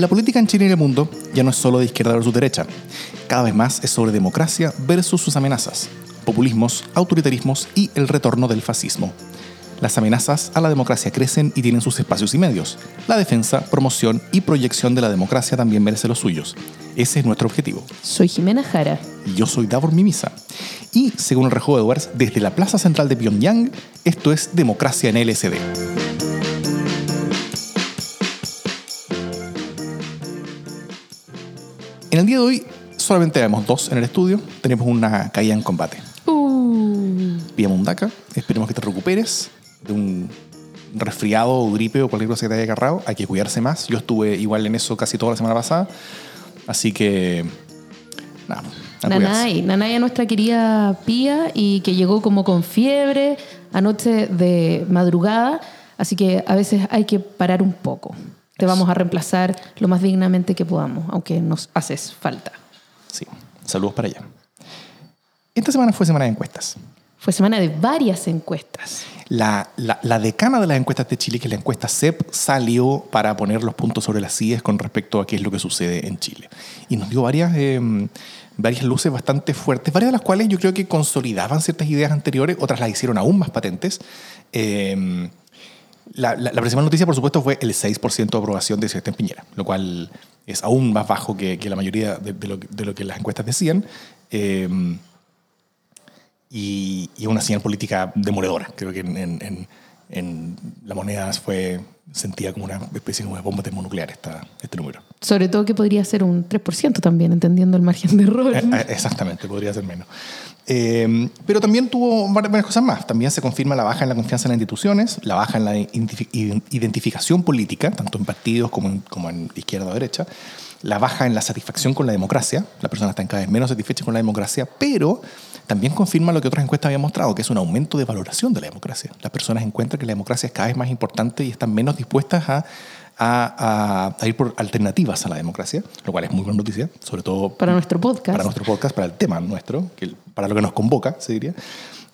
La política en Chile y en el mundo ya no es solo de izquierda versus derecha. Cada vez más es sobre democracia versus sus amenazas, populismos, autoritarismos y el retorno del fascismo. Las amenazas a la democracia crecen y tienen sus espacios y medios. La defensa, promoción y proyección de la democracia también merece los suyos. Ese es nuestro objetivo. Soy Jimena Jara. Y yo soy Davor Mimisa. Y, según el Rejuego Edwards, desde la Plaza Central de Pyongyang, esto es Democracia en LSD. El día de hoy solamente vemos dos en el estudio. Tenemos una caída en combate. Uh, Pillamos un DACA. Esperemos que te recuperes de un resfriado o gripe o cualquier cosa que te haya agarrado. Hay que cuidarse más. Yo estuve igual en eso casi toda la semana pasada. Así que, nada. Nanay, Nanay a nuestra querida Pía y que llegó como con fiebre anoche de madrugada, así que a veces hay que parar un poco. Te vamos a reemplazar lo más dignamente que podamos, aunque nos haces falta. Sí, saludos para allá. Esta semana fue semana de encuestas. Fue semana de varias encuestas. La, la- la decana de las encuestas de Chile, que es la encuesta CEP, salió para poner los puntos sobre las sillas con respecto a qué es lo que sucede en Chile. Y nos dio varias, eh, varias luces bastante fuertes, varias de las cuales yo creo que consolidaban ciertas ideas anteriores, otras las hicieron aún más patentes. Eh, la, la- la principal noticia, por supuesto, fue el 6% de aprobación de Sebastián Piñera, lo cual es aún más bajo que, que la mayoría de, lo, de lo que las encuestas decían. Eh, y, y una señal política demoledora. Creo que en, en- en- en la moneda fue sentida como una especie como de bomba termonuclear esta, este número. Sobre todo que podría ser un 3% también, entendiendo el margen de error. Eh, eh, Exactamente, podría ser menos. Eh, pero también tuvo varias cosas más. También se confirma la baja en la confianza en las instituciones, la baja en la identifi- ident- identificación política, tanto en partidos como en, como en izquierda o derecha, la baja en la satisfacción con la democracia, las personas están cada vez menos satisfechas con la democracia, pero también confirma lo que otras encuestas habían mostrado, que es un aumento de valoración de la democracia. Las personas encuentran que la democracia es cada vez más importante y están menos dispuestas a, a- ir por alternativas a la democracia, lo cual es muy buena noticia, sobre todo Para nuestro podcast. para nuestro podcast, para el tema nuestro, que, para lo que nos convoca, se diría.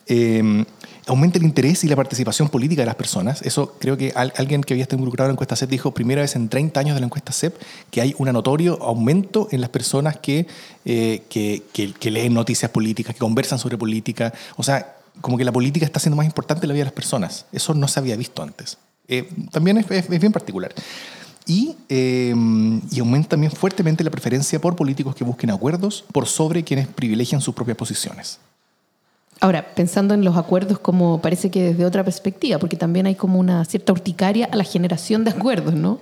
Eh, aumenta el interés y la participación política de las personas. Eso creo que al- alguien que había estado involucrado en la encuesta CEP dijo, primera vez en 30 años de la encuesta CEP, que hay un notorio aumento en las personas que, eh, que, que- que leen noticias políticas, que conversan sobre política. O sea, como que la política está siendo más importante en la vida de las personas. Eso no se había visto antes. Eh, también es, es- es bien particular. Y, eh, y aumenta también fuertemente la preferencia por políticos que busquen acuerdos por sobre quienes privilegian sus propias posiciones. Ahora, pensando en los acuerdos como parece que desde otra perspectiva, porque también hay como una cierta urticaria a la generación de acuerdos, ¿no?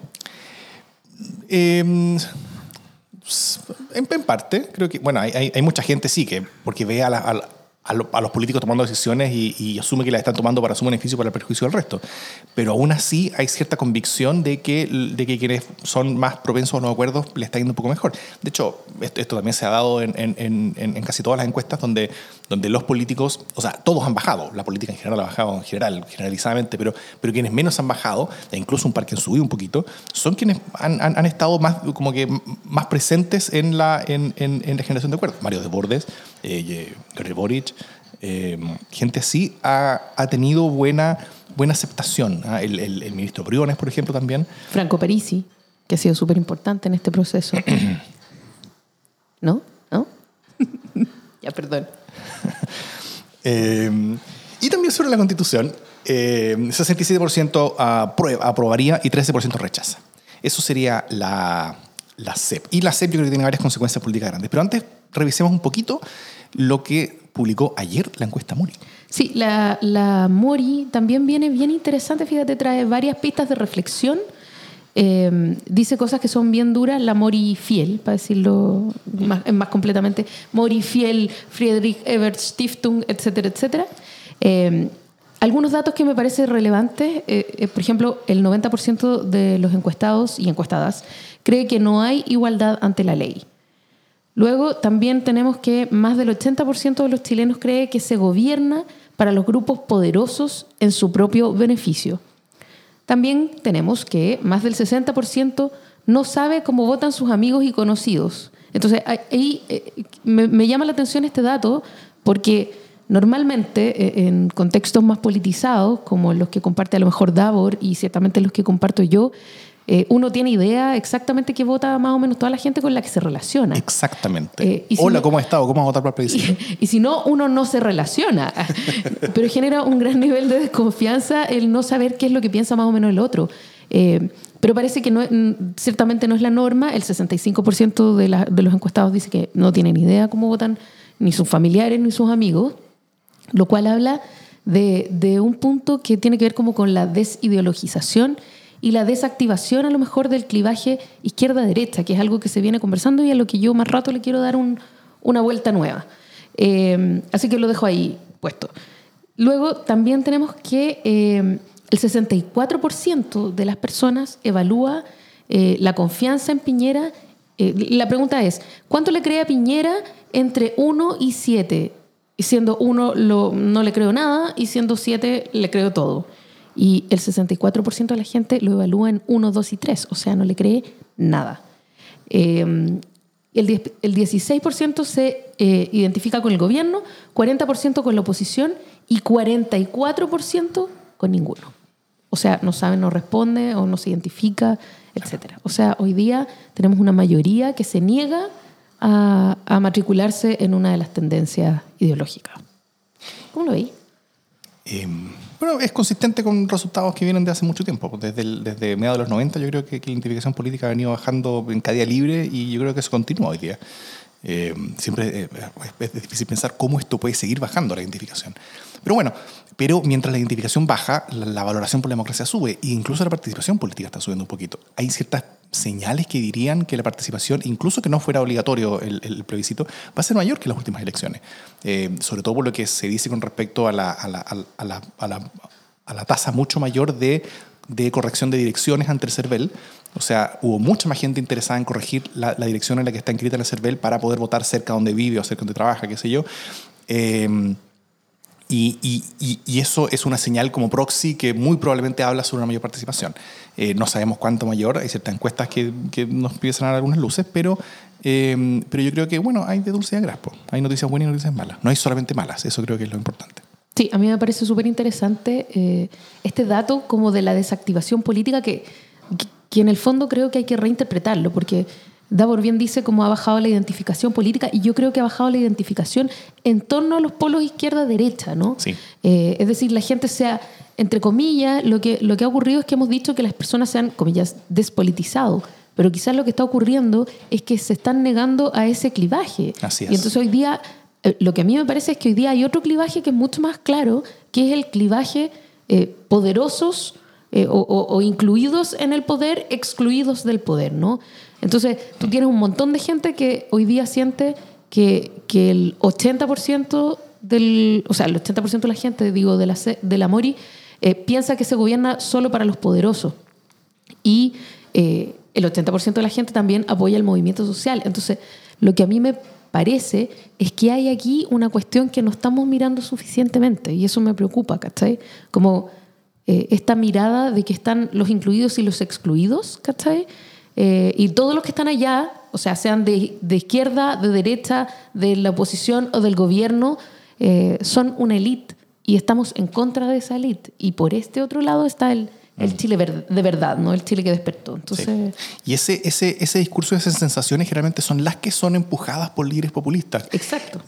Eh, en, parte, creo que, bueno, hay, mucha gente sí que, porque ve a la- a lo- a los políticos tomando decisiones y, y asume que las están tomando para su beneficio, para el perjuicio del resto. Pero aún así hay cierta convicción de que, de que quienes son más propensos a los acuerdos le está yendo un poco mejor. De hecho, esto, esto también se ha dado en, en- en- en- casi todas las encuestas donde, donde los políticos, o sea, todos han bajado, la política en general ha bajado, en general, generalizadamente, pero, pero quienes menos han bajado, e incluso un par que han subido un poquito, son quienes han, han- han estado más, como que, más presentes en la, en, la generación de acuerdos. Mario de Bordes, eh, Boric, eh, gente así ha, ha tenido buena, buena aceptación. ¿ah? El, el- el ministro Briones, por ejemplo, también. Franco Parisi, que ha sido súper importante en este proceso. ¿No? ¿No? ya, perdón. Eh, y también sobre la Constitución, eh, 67% aprueba, aprobaría y 13% rechaza. Eso sería la, la CEP. Y la CEP yo creo que tiene varias consecuencias políticas grandes. Pero antes revisemos un poquito lo que publicó ayer la encuesta Mori. Sí, la, Mori también viene bien interesante, fíjate, trae varias pistas de reflexión. Eh, dice cosas que son bien duras, la Mori fiel, para decirlo más, completamente, Mori fiel, Friedrich Ebert Stiftung, etcétera, etcétera. Eh, algunos datos que me parecen relevantes, eh, eh, por ejemplo, el 90% de los encuestados y encuestadas cree que no hay igualdad ante la ley. Luego también tenemos que más del 80% de los chilenos cree que se gobierna para los grupos poderosos en su propio beneficio. También tenemos que más del 60% no sabe cómo votan sus amigos y conocidos. Entonces, ahí eh, me, llama la atención este dato porque normalmente eh, en contextos más politizados, como los que comparte a lo mejor Davor y ciertamente los que comparto yo, eh, uno tiene idea exactamente qué vota más o menos toda la gente con la que se relaciona. Exactamente. Eh, y si Hola, no- ¿cómo has estado? ¿Cómo vas a votar para el plebiscito? Y, y si no, uno no se relaciona. Pero genera un gran nivel de desconfianza el no saber qué es lo que piensa más o menos el otro. Eh, pero parece que no, ciertamente no es la norma. El 65% de, la- de los encuestados dice que no tienen idea cómo votan ni sus familiares ni sus amigos, lo cual habla de, de un punto que tiene que ver como con la desideologización y la desactivación a lo mejor del clivaje izquierda-derecha, que es algo que se viene conversando y a lo que yo más rato le quiero dar un- una vuelta nueva. Eh, así que lo dejo ahí puesto. Luego también tenemos que eh, el 64% de las personas evalúa eh, la confianza en Piñera. La pregunta es, ¿cuánto le cree a Piñera entre 1 y 7? Y siendo 1 no le creo nada y siendo 7 le creo todo. Y el 64% de la gente lo evalúa en 1, 2 y 3, o sea, no le cree nada. Eh, el, 10 el 16% se eh, identifica con el gobierno, 40% con la oposición y 44% con ninguno. O sea, no sabe, no responde o no se identifica, etc. O sea, hoy día tenemos una mayoría que se niega a, matricularse en una de las tendencias ideológicas. ¿Cómo lo veis? Eh, es consistente con resultados que vienen de hace mucho tiempo. Desde, el- desde mediados de los 90 yo creo que, que la identificación política ha venido bajando en cada día libre y yo creo que eso continúa hoy día. Eh, siempre eh, es, difícil pensar cómo esto puede seguir bajando la identificación. Pero bueno, pero mientras la identificación baja, la, la valoración por la democracia sube e incluso la participación política está subiendo un poquito. Hay ciertas señales que dirían que la participación, incluso que no fuera obligatorio el, el plebiscito, va a ser mayor que las últimas elecciones. Eh, sobre todo por lo que se dice con respecto a la, a la, a la, a a tasa mucho mayor de, de corrección de direcciones ante el CERVEL. O sea, hubo mucha más gente interesada en corregir la, la dirección en la que está inscrita el CERVEL para poder votar cerca donde vive o cerca donde trabaja, qué sé yo. Eh, y, y, y, eso es una señal como proxy que muy probablemente habla sobre una mayor participación. Eh, no sabemos cuánto mayor, hay ciertas encuestas que, que nos empiezan a dar algunas luces, pero, eh, pero yo creo que, bueno, hay de dulce de graspo. Hay noticias buenas y noticias malas. No hay solamente malas, eso creo que es lo importante. Sí, a mí me parece súper interesante eh, este dato como de la desactivación política que, que, en el fondo creo que hay que reinterpretarlo, porque Davor bien dice cómo ha bajado la identificación política y yo creo que ha bajado la identificación en torno a los polos izquierda-derecha, ¿no? Sí. Eh, es decir, la gente sea, entre comillas, lo que, lo que ha ocurrido es que hemos dicho que las personas se han, comillas, despolitizado, pero quizás lo que está ocurriendo es que se están negando a ese clivaje. Así es. Y entonces hoy día, eh, lo que a mí me parece es que hoy día hay otro clivaje que es mucho más claro, que es el clivaje eh, poderosos eh, o, incluidos en el poder, excluidos del poder, ¿no? Entonces, tú tienes un montón de gente que hoy día siente que, el 80% del, o sea, el 80% de la gente, digo, de la, de la Mori, eh, piensa que se gobierna solo para los poderosos. Y eh, el 80% de la gente también apoya el movimiento social. Entonces, lo que a mí me parece es que hay aquí una cuestión que no estamos mirando suficientemente y eso me preocupa, ¿cachai? Como eh, esta mirada de que están los incluidos y los excluidos, ¿cachai? Eh, y todos los que están allá, o sea, sean de, de izquierda, de derecha, de la oposición o del gobierno, eh, son una élite y estamos en contra de esa élite. Y por este otro lado está el, el Chile de verdad, ¿no? El Chile que despertó. Entonces, Sí. Y ese, ese, ese discurso, esas sensaciones generalmente son las que son empujadas por líderes populistas. exacto.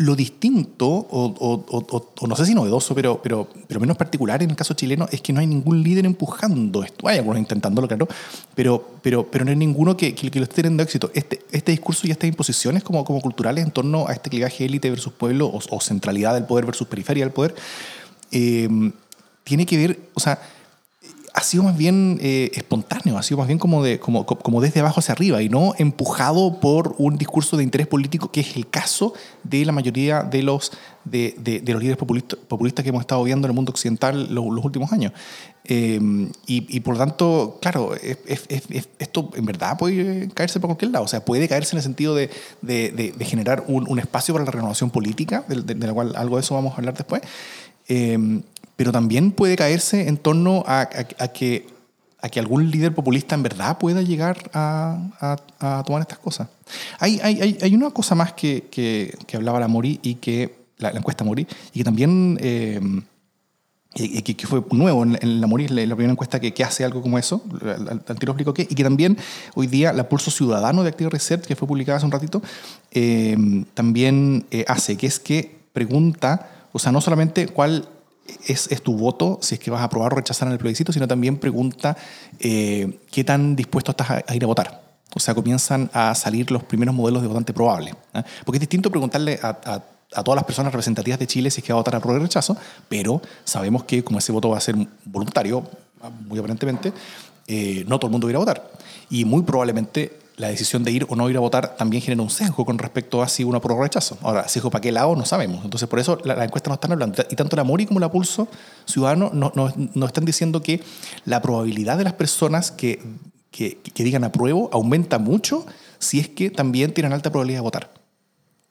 Lo distinto, o, o- o- o- no sé si novedoso, pero, pero, pero menos particular en el caso chileno, es que no hay ningún líder empujando esto. Hay algunos intentándolo, claro, pero, pero, pero no hay ninguno que, que, que lo esté teniendo éxito. Este, este discurso y estas imposiciones como, como culturales en torno a este clivaje élite versus pueblo o centralidad del poder versus periferia del poder, eh, tiene que ver, o sea, ha sido más bien eh, espontáneo, ha sido más bien como, de, como, co- como desde abajo hacia arriba y no empujado por un discurso de interés político, que es el caso de la mayoría de los, de, de- los líderes populista- populistas que hemos estado viendo en el mundo occidental lo- los, últimos años. Eh, y, por tanto, claro, es- es- es- es- esto en verdad puede caerse por cualquier lado. O sea, puede caerse en el sentido de, de- generar un, espacio para la renovación política, de, la cual algo de eso vamos a hablar después. Eh, pero también puede caerse en torno a, a- a que, a que algún líder populista en verdad pueda llegar a, a- tomar estas cosas. Hay, hay, hay, una cosa más que, que, que hablaba la Mori y que la, la encuesta Mori y que también eh, eh, que, fue nuevo en, la Moris, la, primera encuesta que, que, hace algo como eso, al tiro explico qué, y que también hoy día la Pulso Ciudadano de Active Research, que fue publicada hace un ratito, eh, también eh, hace, que es que pregunta, o sea, no solamente cuál es, es, tu voto, si es que vas a aprobar o rechazar en el plebiscito, sino también pregunta eh, qué tan dispuesto estás a, ir a votar. O sea, comienzan a salir los primeros modelos de votante probable. ¿eh? Porque es distinto preguntarle a, a todas las personas representativas de Chile si es que va a votar a prueba de rechazo, pero sabemos que como ese voto va a ser voluntario, muy aparentemente, eh, no todo el mundo va a ir a votar. Y muy probablemente la decisión de ir o no ir a votar también genera un sesgo con respecto a si uno aprueba o rechazo. Ahora, sesgo para qué lado no sabemos. Entonces, por eso la, la encuesta no están hablando. Y tanto la Mori como la Pulso Ciudadano nos no, no están diciendo que la probabilidad de las personas que, que, que digan apruebo aumenta mucho si es que también tienen alta probabilidad de votar.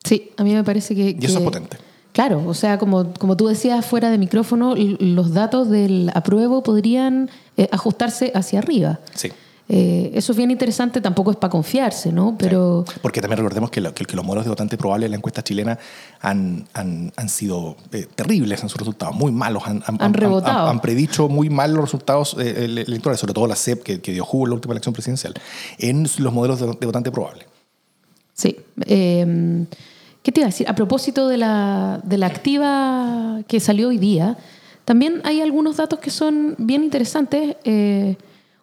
Sí, a mí me parece que... Y eso que, es potente. Claro, o sea, como, como tú decías fuera de micrófono, los datos del apruebo podrían eh, ajustarse hacia arriba. Sí. Eh, eso es bien interesante, tampoco es para confiarse, ¿no? Pero... Sí. Porque también recordemos que, lo, que, que, los modelos de votante probable en la encuesta chilena han, han, han sido eh, terribles en sus resultados, muy malos. Han, han, han rebotado. Han, predicho muy mal los resultados eh, electorales, sobre todo la CEP, que, que dio jugo en la última elección presidencial, en los modelos de, de votante probable. Sí. Eh, ¿Qué te iba a decir? A propósito de la, de la activa que salió hoy día, también hay algunos datos que son bien interesantes,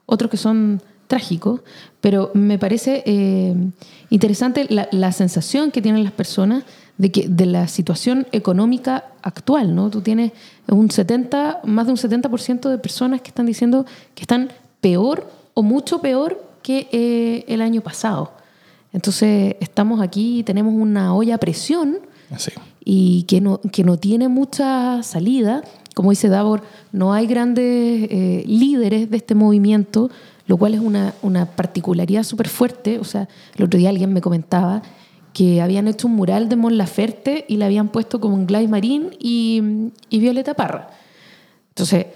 otros que son trágicos, pero me parece eh, interesante la, la, sensación que tienen las personas de, que, de la situación económica actual. ¿no? Tú tienes un 70, más de un 70% de personas que están diciendo que están peor o mucho peor que eh, el año pasado. Entonces estamos aquí tenemos una olla a presión sí. y que no, que no tiene mucha salida. Como dice Davor, no hay grandes eh, líderes de este movimiento, lo cual es una, una particularidad súper fuerte. O sea, el otro día alguien me comentaba que habían hecho un mural de Mon Laferte y le habían puesto como un Gladys Marín y, Violeta Parra. Entonces,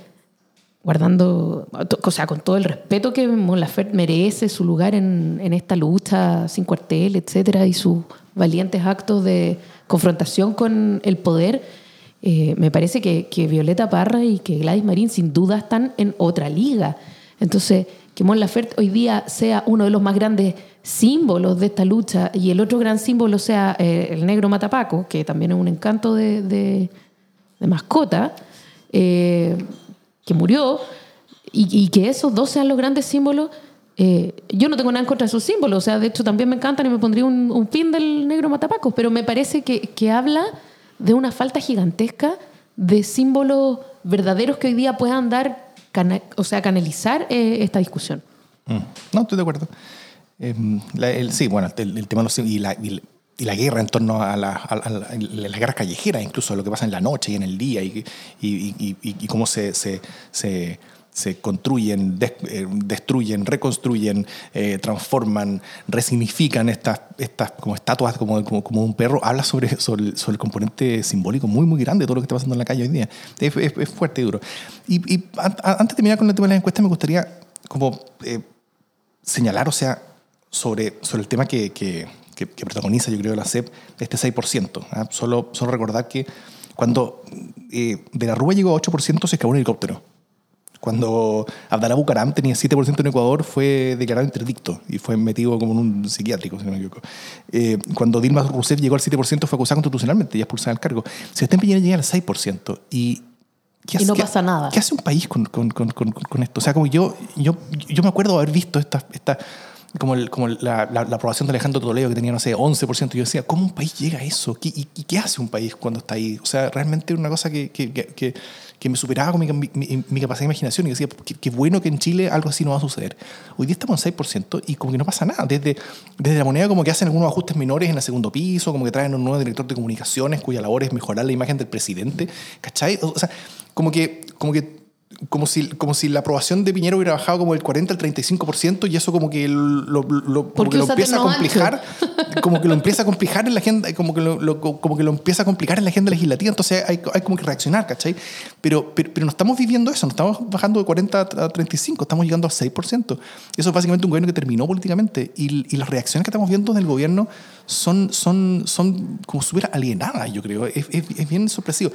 guardando, o sea, con todo el respeto que Mon Laferte merece su lugar en, en, esta lucha sin cuartel, etcétera, y sus valientes actos de confrontación con el poder, eh, me parece que, que, Violeta Parra y que Gladys Marín sin duda están en otra liga. Entonces, que Mon Laferte hoy día sea uno de los más grandes símbolos de esta lucha y el otro gran símbolo sea eh, el negro Matapaco, que también es un encanto de, mascota, eh, que murió, y, que esos dos sean los grandes símbolos, eh, yo no tengo nada en contra de esos símbolos, o sea, de hecho también me encantan y me pondría un, un pin del negro Matapacos, pero me parece que, que, habla de una falta gigantesca de símbolos verdaderos que hoy día puedan dar, cana o sea, canalizar eh, esta discusión. Mm. No, estoy de acuerdo. Eh, la, el, sí, bueno, el, el tema de los y la, y y la guerra en torno a, la, a, la, a las guerras callejeras, incluso lo que pasa en la noche y en el día, y, y, y, y cómo se, se, se, se construyen, eh, destruyen, reconstruyen, eh, transforman, resignifican estas, estas como estatuas como, como, como, un perro, habla sobre, sobre, sobre, el componente simbólico muy, muy grande de todo lo que está pasando en la calle hoy día. Es, es, es fuerte y duro. Y, y, antes de terminar con el tema de las encuestas, me gustaría como eh, señalar, o sea, sobre, sobre el tema que, que que, que, protagoniza, yo creo, la CEP, este 6%. ¿eh? Solo, solo recordar que cuando eh, de la Rúa llegó a 8% se escapó un helicóptero. Cuando Abdalá Bucaram tenía 7% en Ecuador, fue declarado interdicto y fue metido como en un psiquiátrico, si no me equivoco. Eh, cuando Dilma Rousseff llegó al 7%, fue acusada constitucionalmente y expulsada del cargo. Sebastián Piñera llega al 6%. Y ¿Qué hace, y no pasa ¿qué, nada. ¿Qué hace un país con, con, con, con, esto? O sea, como yo, yo, yo me acuerdo haber visto esta, esta, como, el, como la, la, la, aprobación de Alejandro Toledo, que tenía, no sé, 11%. Yo decía, ¿cómo un país llega a eso? ¿Qué, y, y, qué hace un país cuando está ahí? O sea, realmente una cosa que, que, que, que me superaba con mi, mi, mi, capacidad de imaginación. Y decía, qué, qué, bueno que en Chile algo así no va a suceder. Hoy día estamos en 6% y como que no pasa nada. Desde, desde la moneda como que hacen algunos ajustes menores en el segundo piso, como que traen un nuevo director de comunicaciones cuya labor es mejorar la imagen del presidente. ¿Cachai? O sea, como que, como que como si, como si la aprobación de Piñera hubiera bajado como del 40 al 35% y eso como que lo, lo, como que lo empieza a complicar, como que lo empieza a complicar en la agenda, como que lo, lo, como que lo empieza a complicar en la agenda legislativa, entonces hay, hay como que reaccionar, ¿cachai? Pero, pero, pero, no estamos viviendo eso, no estamos bajando de 40 a 35, estamos llegando a 6%. Eso es básicamente un gobierno que terminó políticamente y, y las reacciones que estamos viendo del gobierno son, son, son como súper alienadas, yo creo, es, es, es bien sorpresivo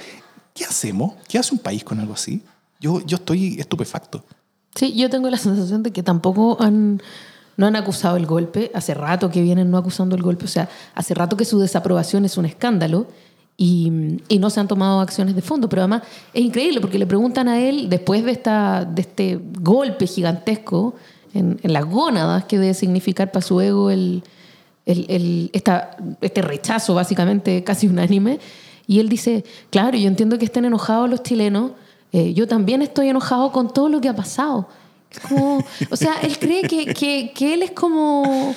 ¿qué hacemos? ¿Qué hace un país con algo así? Yo, yo estoy estupefacto. Sí, yo tengo la sensación de que tampoco han, no han acusado el golpe. Hace rato que vienen no acusando el golpe. O sea, hace rato que su desaprobación es un escándalo y, y no se han tomado acciones de fondo. Pero además es increíble porque le preguntan a él, después de, esta, de este golpe gigantesco en, en las gónadas que debe significar para su ego el, el, el- esta- este rechazo básicamente casi unánime. Y él dice, claro, yo entiendo que estén enojados los chilenos, eh, yo también estoy enojado con todo lo que ha pasado. Como, o sea, él cree que, que, que él es como,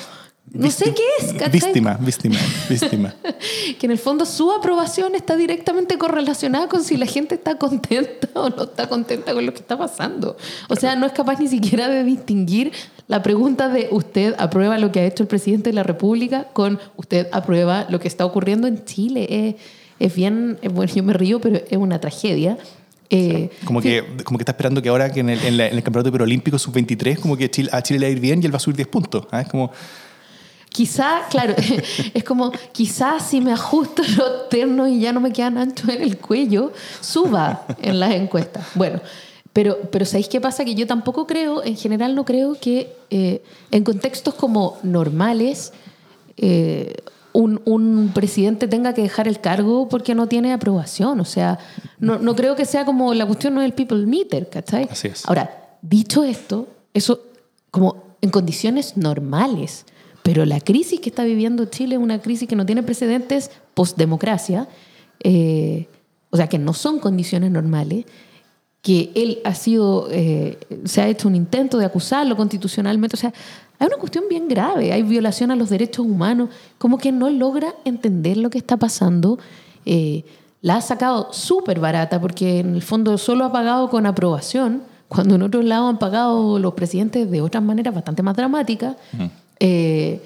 no sé qué es, ¿cachai? Víctima, víctima, víctima. que en el fondo su aprobación está directamente correlacionada con si la gente está contenta o no está contenta con lo que está pasando. O sea, no es capaz ni siquiera de distinguir la pregunta de usted aprueba lo que ha hecho el presidente de la República con usted aprueba lo que está ocurriendo en Chile. Es, es bien, es- bueno, yo me río, pero es una tragedia. Eh, Como que, como que está esperando que ahora que en el, en la- en el campeonato preolímpico sub-23, como que Chile- a Chile le va a ir bien y él va a subir 10 puntos. ¿ah? Es como, Quizá, claro, es como, quizás si me ajusto los ternos y ya no me quedan anchos en el cuello, suba en las encuestas. Bueno, pero, pero ¿sabéis qué pasa? Que yo tampoco creo, en general no creo que eh, en contextos como normales eh, un, un presidente tenga que dejar el cargo porque no tiene aprobación. O sea, no, no creo que sea como la cuestión no es el people meter, ¿cachai? Así es. Ahora, dicho esto, eso como en condiciones normales, pero la crisis que está viviendo Chile es una crisis que no tiene precedentes post-democracia, eh, o sea, que no son condiciones normales, que él ha sido, eh, se ha hecho un intento de acusarlo constitucionalmente, o sea, hay una cuestión bien grave, hay violación a los derechos humanos, como que no logra entender lo que está pasando. eh, la ha sacado súper barata porque en el fondo solo ha pagado con aprobación, cuando en otros lados han pagado los presidentes de otras maneras bastante más dramáticas. Eh,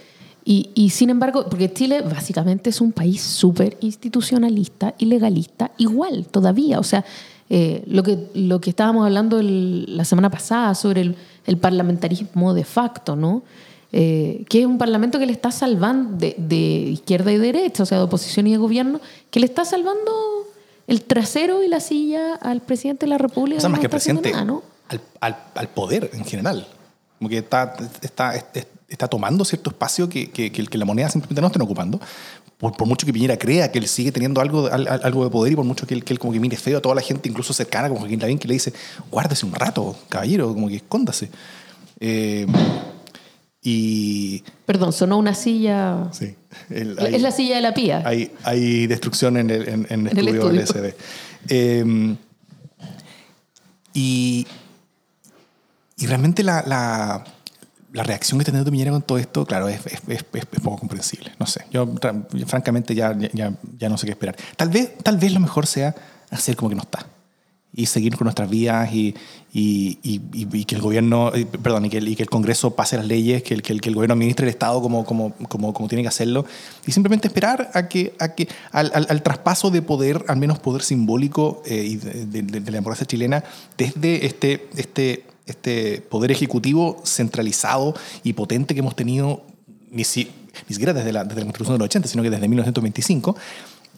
y, y sin embargo, porque Chile básicamente es un país súper institucionalista y legalista, igual todavía. O sea, eh, lo, que, lo que estábamos hablando el- la semana pasada sobre el, el parlamentarismo de facto, ¿no? Eh, que es un parlamento que le está salvando de, de izquierda y derecha, o sea, de oposición y de gobierno, que le está salvando el trasero y la silla al presidente de la República. o sea, más no que presidente, nada, ¿no? al, al, al poder en general. Como que está, está, está, está tomando cierto espacio que, que, que, que la moneda simplemente no está ocupando. Por, por mucho que Piñera crea que él sigue teniendo algo, al- al- algo de poder y por mucho que él, que él como que mire feo a toda la gente, incluso cercana, como Joaquín Lavín, que le dice, guárdese un rato, caballero, como que escóndase. Eh, y... Perdón, sonó una silla. Sí, el- es la silla de la pía. hay, hay destrucción en el, en, en el En el estudio, estudio. LSD. Eh, y, y realmente la, la, la reacción que está teniendo Piñera con todo esto, claro, es, es, es- es- poco comprensible. No sé, yo ra- francamente ya, ya, ya no sé qué esperar. Tal vez, tal vez lo mejor sea hacer como que no está y seguir con nuestras vías y, y, y- y- que el gobierno, eh, perdón, y que, el, y que el Congreso pase las leyes, que el, que el, que el gobierno administre el Estado como, como, como, como tiene que hacerlo y simplemente esperar a que, a que al, al- al traspaso de poder, al menos poder simbólico eh, de, de- de la democracia chilena, desde este, este, este poder ejecutivo centralizado y potente que hemos tenido ni, si- ni siquiera desde la, desde la Constitución del 80, sino que desde 1925,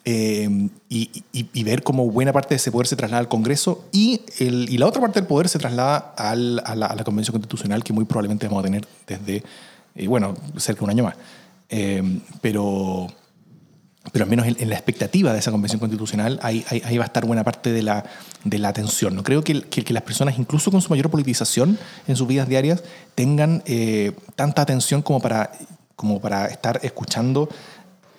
eh, y, y- y ver cómo buena parte de ese poder se traslada al Congreso y, el- y la otra parte del poder se traslada al- a, la, a la Convención Constitucional que muy probablemente vamos a tener desde, eh, bueno, cerca de un año más. Eh, pero, pero al menos en, la expectativa de esa Convención Constitucional, ahí, ahí, ahí va a estar buena parte de la, de la atención. No creo que, que, que las personas, incluso con su mayor politización en sus vidas diarias, tengan eh, tanta atención como para, como para estar escuchando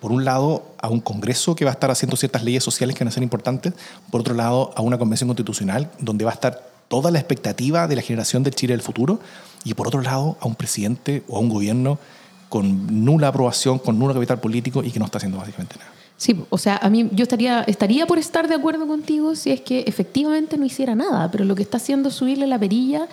por un lado, a un Congreso que va a estar haciendo ciertas leyes sociales que van a ser importantes, por otro lado, a una convención constitucional donde va a estar toda la expectativa de la generación del Chile del futuro, y por otro lado, a un presidente o a un gobierno con nula aprobación, con nulo capital político y que no está haciendo básicamente nada. Sí, o sea, a mí yo estaría, estaría por estar de acuerdo contigo si es que efectivamente no hiciera nada, pero lo que está haciendo es subirle la perilla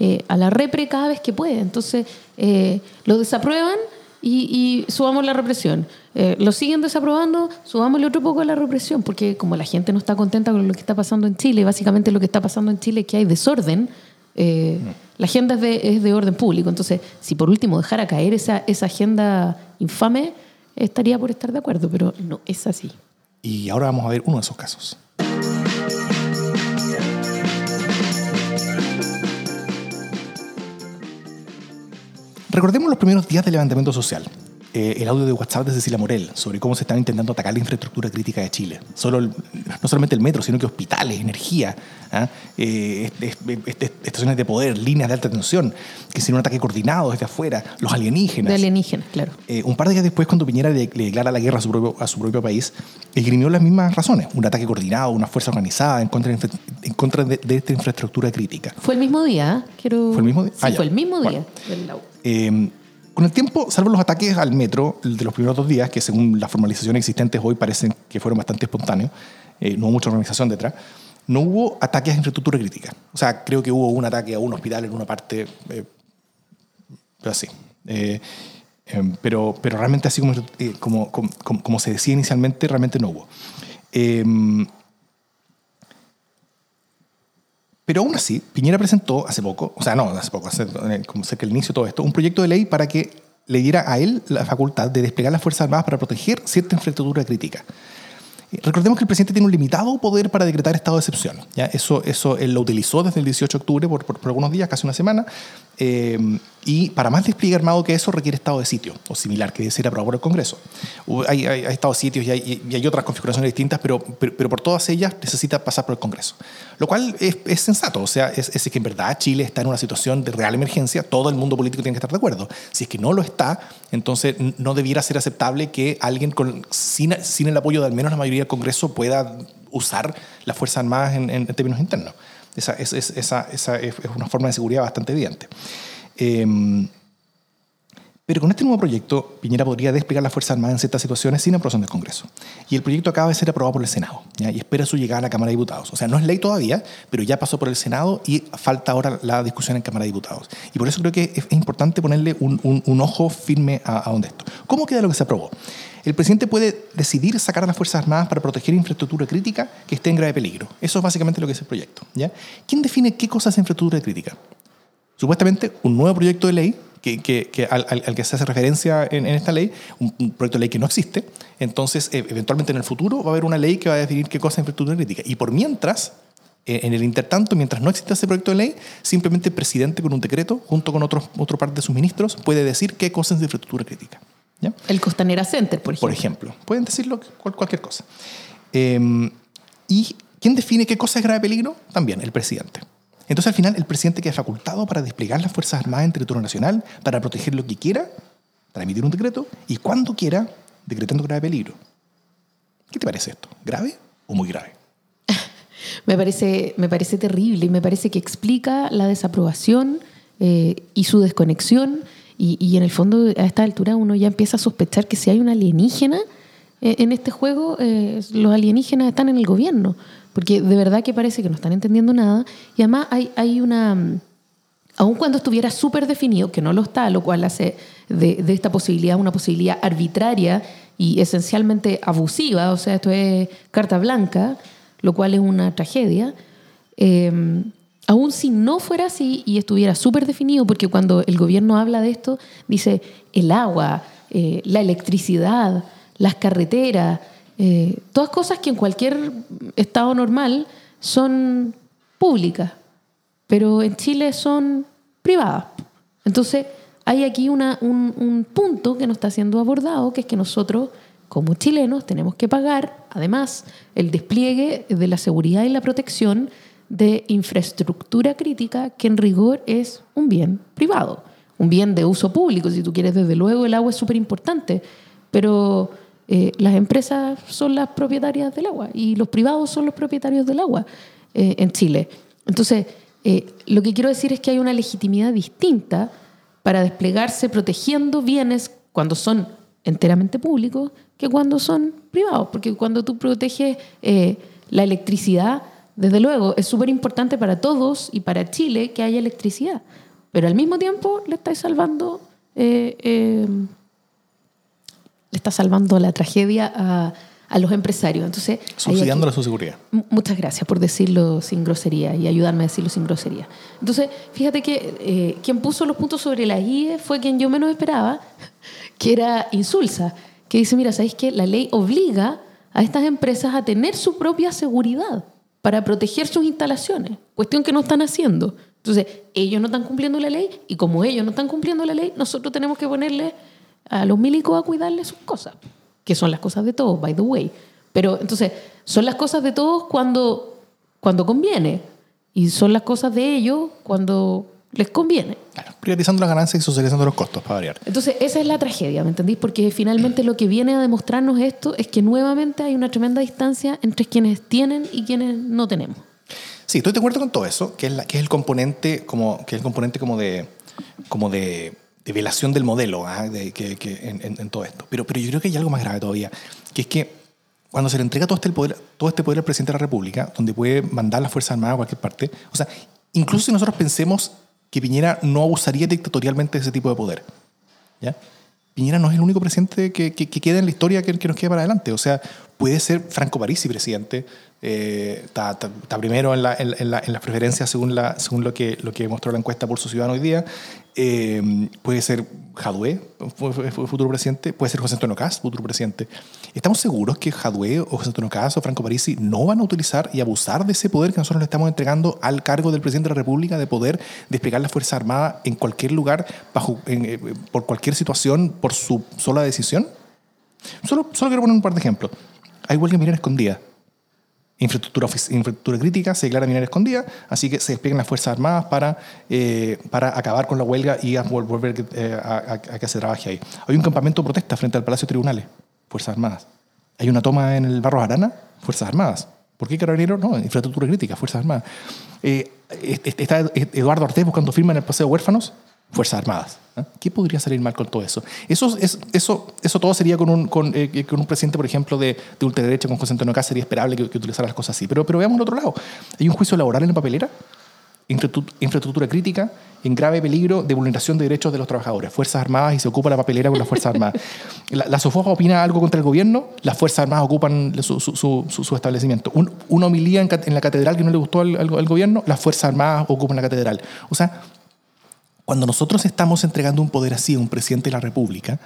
eh, a la repre cada vez que puede. Entonces, eh, lo desaprueban y, y subamos la represión. Eh, lo siguen desaprobando, subámosle otro poco a la represión, porque como la gente no está contenta con lo que está pasando en Chile, básicamente lo que está pasando en Chile es que hay desorden. eh, la agenda es de, es de, orden público. Entonces, si por último dejara caer esa, esa agenda infame, estaría por estar de acuerdo, pero no es así. Y ahora vamos a ver uno de esos casos. Recordemos los primeros días del levantamiento social. Eh, el audio de WhatsApp de Cecilia Morel sobre cómo se estaba intentando atacar la infraestructura crítica de Chile. Solo el- no solamente el metro, sino que hospitales, energía, ¿ah? Eh, est- est- est- estaciones de poder, líneas de alta tensión, que sería un ataque coordinado desde afuera, los alienígenas. De alienígenas, claro. Eh, un par de días después, cuando Piñera le, le declara la guerra a su, propio, a su propio país, esgrimió las mismas razones. Un ataque coordinado, una fuerza organizada en contra, de en contra de, de esta infraestructura crítica. Fue el mismo día. Quiero... ¿Fue el mismo día? Sí, Ah, fue el mismo día. Bueno. del lau- con el tiempo, salvo los ataques al metro de los primeros dos días, que según las formalizaciones existentes hoy parecen que fueron bastante espontáneos, eh, no hubo mucha organización detrás, no hubo ataques a infraestructura crítica. O sea, creo que hubo un ataque a un hospital en una parte, eh, pero así. Eh, eh, pero, pero realmente así eh, como, como, como- como se decía inicialmente, realmente no hubo. Eh, Pero aún así, Piñera presentó hace poco, o sea, no, hace poco, hace como cerca del inicio de todo esto, un proyecto de ley para que le diera a él la facultad de desplegar las Fuerzas Armadas para proteger cierta infraestructura crítica. Eh, Recordemos que el presidente tiene un limitado poder para decretar estado de excepción. ¿ya? Eso, eso él lo utilizó desde el 18 de octubre por, por- por algunos días, casi una semana. eh, y para más despliegue armado que eso requiere estado de sitio o similar, que debe ser aprobado por el Congreso. Hay, hay, hay estado de sitios y hay, y hay otras configuraciones distintas, pero, pero, pero por todas ellas necesita pasar por el Congreso. Lo cual es, es sensato. O sea, es, es que en verdad Chile está en una situación de real emergencia. Todo el mundo político tiene que estar de acuerdo. Si es que no lo está, entonces no debiera ser aceptable que alguien con, sin, sin el apoyo de al menos la mayoría del Congreso pueda usar las Fuerzas Armadas en, en términos internos. Esa, es, es- esa, esa es es una forma de seguridad bastante evidente. Em, pero con este nuevo proyecto, Piñera podría desplegar las Fuerzas Armadas en ciertas situaciones sin aprobación del Congreso. Y el proyecto acaba de ser aprobado por el Senado ¿ya? y espera su llegada a la Cámara de Diputados. O sea, no es ley todavía, pero ya pasó por el Senado y falta ahora la discusión en Cámara de Diputados. Y por eso creo que es importante ponerle un, un- un ojo firme a, a donde esto. ¿Cómo queda lo que se aprobó? El presidente puede decidir sacar a las Fuerzas Armadas para proteger infraestructura crítica que esté en grave peligro. Eso es básicamente lo que es el proyecto. ¿ya? ¿Quién define qué cosa es infraestructura crítica? Supuestamente un nuevo proyecto de ley que, que- que al, que se hace referencia en, en esta ley, un, un proyecto de ley que no existe. Entonces, e- eventualmente en el futuro va a haber una ley que va a definir qué cosa es infraestructura crítica. Y por mientras, eh, en el intertanto, mientras no exista ese proyecto de ley, simplemente el presidente con un decreto, junto con otros, otro par de sus ministros, puede decir qué cosa es infraestructura crítica. ¿Ya? El Costanera Center, por ejemplo. Por ejemplo, pueden decirlo cual- cualquier cosa. Eh, ¿Y quién define qué cosa es grave peligro? También el presidente. Entonces, al final, el presidente queda facultado para desplegar las Fuerzas Armadas en territorio nacional, para proteger lo que quiera, para emitir un decreto, y cuando quiera, decretando grave peligro. ¿Qué te parece esto? ¿Grave o muy grave? Me parece, me parece terrible y me parece que explica la desaprobación eh, y su desconexión. Y, y en el fondo, a esta altura, uno ya empieza a sospechar que si hay un alienígena eh, en este juego, eh, los alienígenas están en el gobierno. Porque de verdad que parece que no están entendiendo nada. Y además hay, hay una. mm, Aun cuando estuviera súper definido, que no lo está, lo cual hace de, esta posibilidad una posibilidad arbitraria y esencialmente abusiva, o sea, esto es carta blanca, lo cual es una tragedia. Eh, si no fuera así y estuviera súper definido, porque cuando el gobierno habla de esto, dice el agua, eh, la electricidad, las carreteras, eh, todas cosas que en cualquier estado normal son públicas, pero en Chile son privadas. Entonces, hay aquí una- un, un punto que no está siendo abordado, que es que nosotros, como chilenos, tenemos que pagar, además, el despliegue de la seguridad y la protección de infraestructura crítica, que en rigor es un bien privado, un bien de uso público, si tú quieres, desde luego el agua es súper importante, pero eh, las empresas son las propietarias del agua y los privados son los propietarios del agua eh, en Chile. Entonces, eh, lo que quiero decir es que hay una legitimidad distinta para desplegarse protegiendo bienes cuando son enteramente públicos que cuando son privados, porque cuando tú proteges la electricidad, desde luego es súper importante para todos y para Chile que haya electricidad, pero al mismo tiempo le estáis salvando le está salvando la tragedia a, a los empresarios. Entonces, Subsidiándola su seguridad. Muchas gracias por decirlo sin grosería y ayudarme a decirlo sin grosería. Entonces, fíjate que eh, quien puso los puntos sobre la IE fue quien yo menos esperaba, que era Insulsa, que dice, mira, ¿sabéis que la ley obliga a estas empresas a tener su propia seguridad para proteger sus instalaciones? Cuestión que no están haciendo. Entonces, ellos no están cumpliendo la ley y como ellos no están cumpliendo la ley, nosotros tenemos que ponerle a los milicos a cuidarle sus cosas, que son las cosas de todos, by the way. Pero entonces, son las cosas de todos cuando, cuando conviene y son las cosas de ellos cuando les conviene. Claro, privatizando las ganancias y socializando los costos, para variar. Entonces, esa es la tragedia, ¿me entendís? Porque finalmente lo que viene a demostrarnos esto es que nuevamente hay una tremenda distancia entre quienes tienen y quienes no tenemos. Sí, estoy de acuerdo con todo eso, que es, la, que es el componente como, que es el componente como de, como de, de velación del modelo ¿ah? de, que, que en, en- todo esto. Pero, pero yo creo que hay algo más grave todavía, que es que cuando se le entrega todo este poder, todo este poder al presidente de la República, donde puede mandar las Fuerzas Armadas a cualquier parte, o sea, incluso si nosotros pensemos que Piñera no abusaría dictatorialmente de ese tipo de poder, ¿ya? Piñera no es el único presidente que, que- que queda en la historia que, que nos queda para adelante. O sea, puede ser Franco Parisi presidente. eh, Está está primero en- en la- en las preferencias según, la, según lo, que, lo que mostró la encuesta por su ciudadano hoy día. Eh, puede ser Jadwe, futuro presidente. Puede ser José Antonio Caz, futuro presidente. ¿Estamos seguros que Jadwe o José Antonio Caz o Franco Parisi no van a utilizar y abusar de ese poder que nosotros le estamos entregando al cargo del presidente de la República de poder desplegar la Fuerza Armada en cualquier lugar, bajo, en, eh, por cualquier situación, por su sola decisión? Solo, solo quiero poner un par de ejemplos. Hay huelga minera escondida. Infraestructura, infraestructura crítica se declara minera escondida, así que se despliegan las Fuerzas Armadas para, eh, para acabar con la huelga y volver eh, a, que se trabaje ahí. Hay un campamento de protesta frente al Palacio de Tribunales, Fuerzas Armadas. Hay una toma en el Barro Arana, Fuerzas Armadas. ¿Por qué Carabineros? No, infraestructura crítica, Fuerzas Armadas. Eh, est- está Eduardo Ortez buscando firma en el Paseo Huérfanos, Fuerzas Armadas. ¿Qué podría salir mal con todo eso? Eso, es, eso, eso todo sería con un, con, eh, con un presidente, por ejemplo, de, de ultraderecha, con José Antonio Caz, sería esperable que, que utilizara las cosas así. Pero, pero veamos el otro lado. Hay un juicio laboral en la papelera, infraestru- infraestructura crítica, en grave peligro de vulneración de derechos de los trabajadores. Fuerzas Armadas y se ocupa la papelera con las Fuerzas Armadas. La, la SOFOA opina algo contra el gobierno, las Fuerzas Armadas ocupan su, su, su, su- establecimiento. Un- una homilía en, en la catedral que no le gustó al, al- al gobierno, las Fuerzas Armadas ocupan la catedral. O sea, cuando nosotros estamos entregando un poder así a un presidente de la República,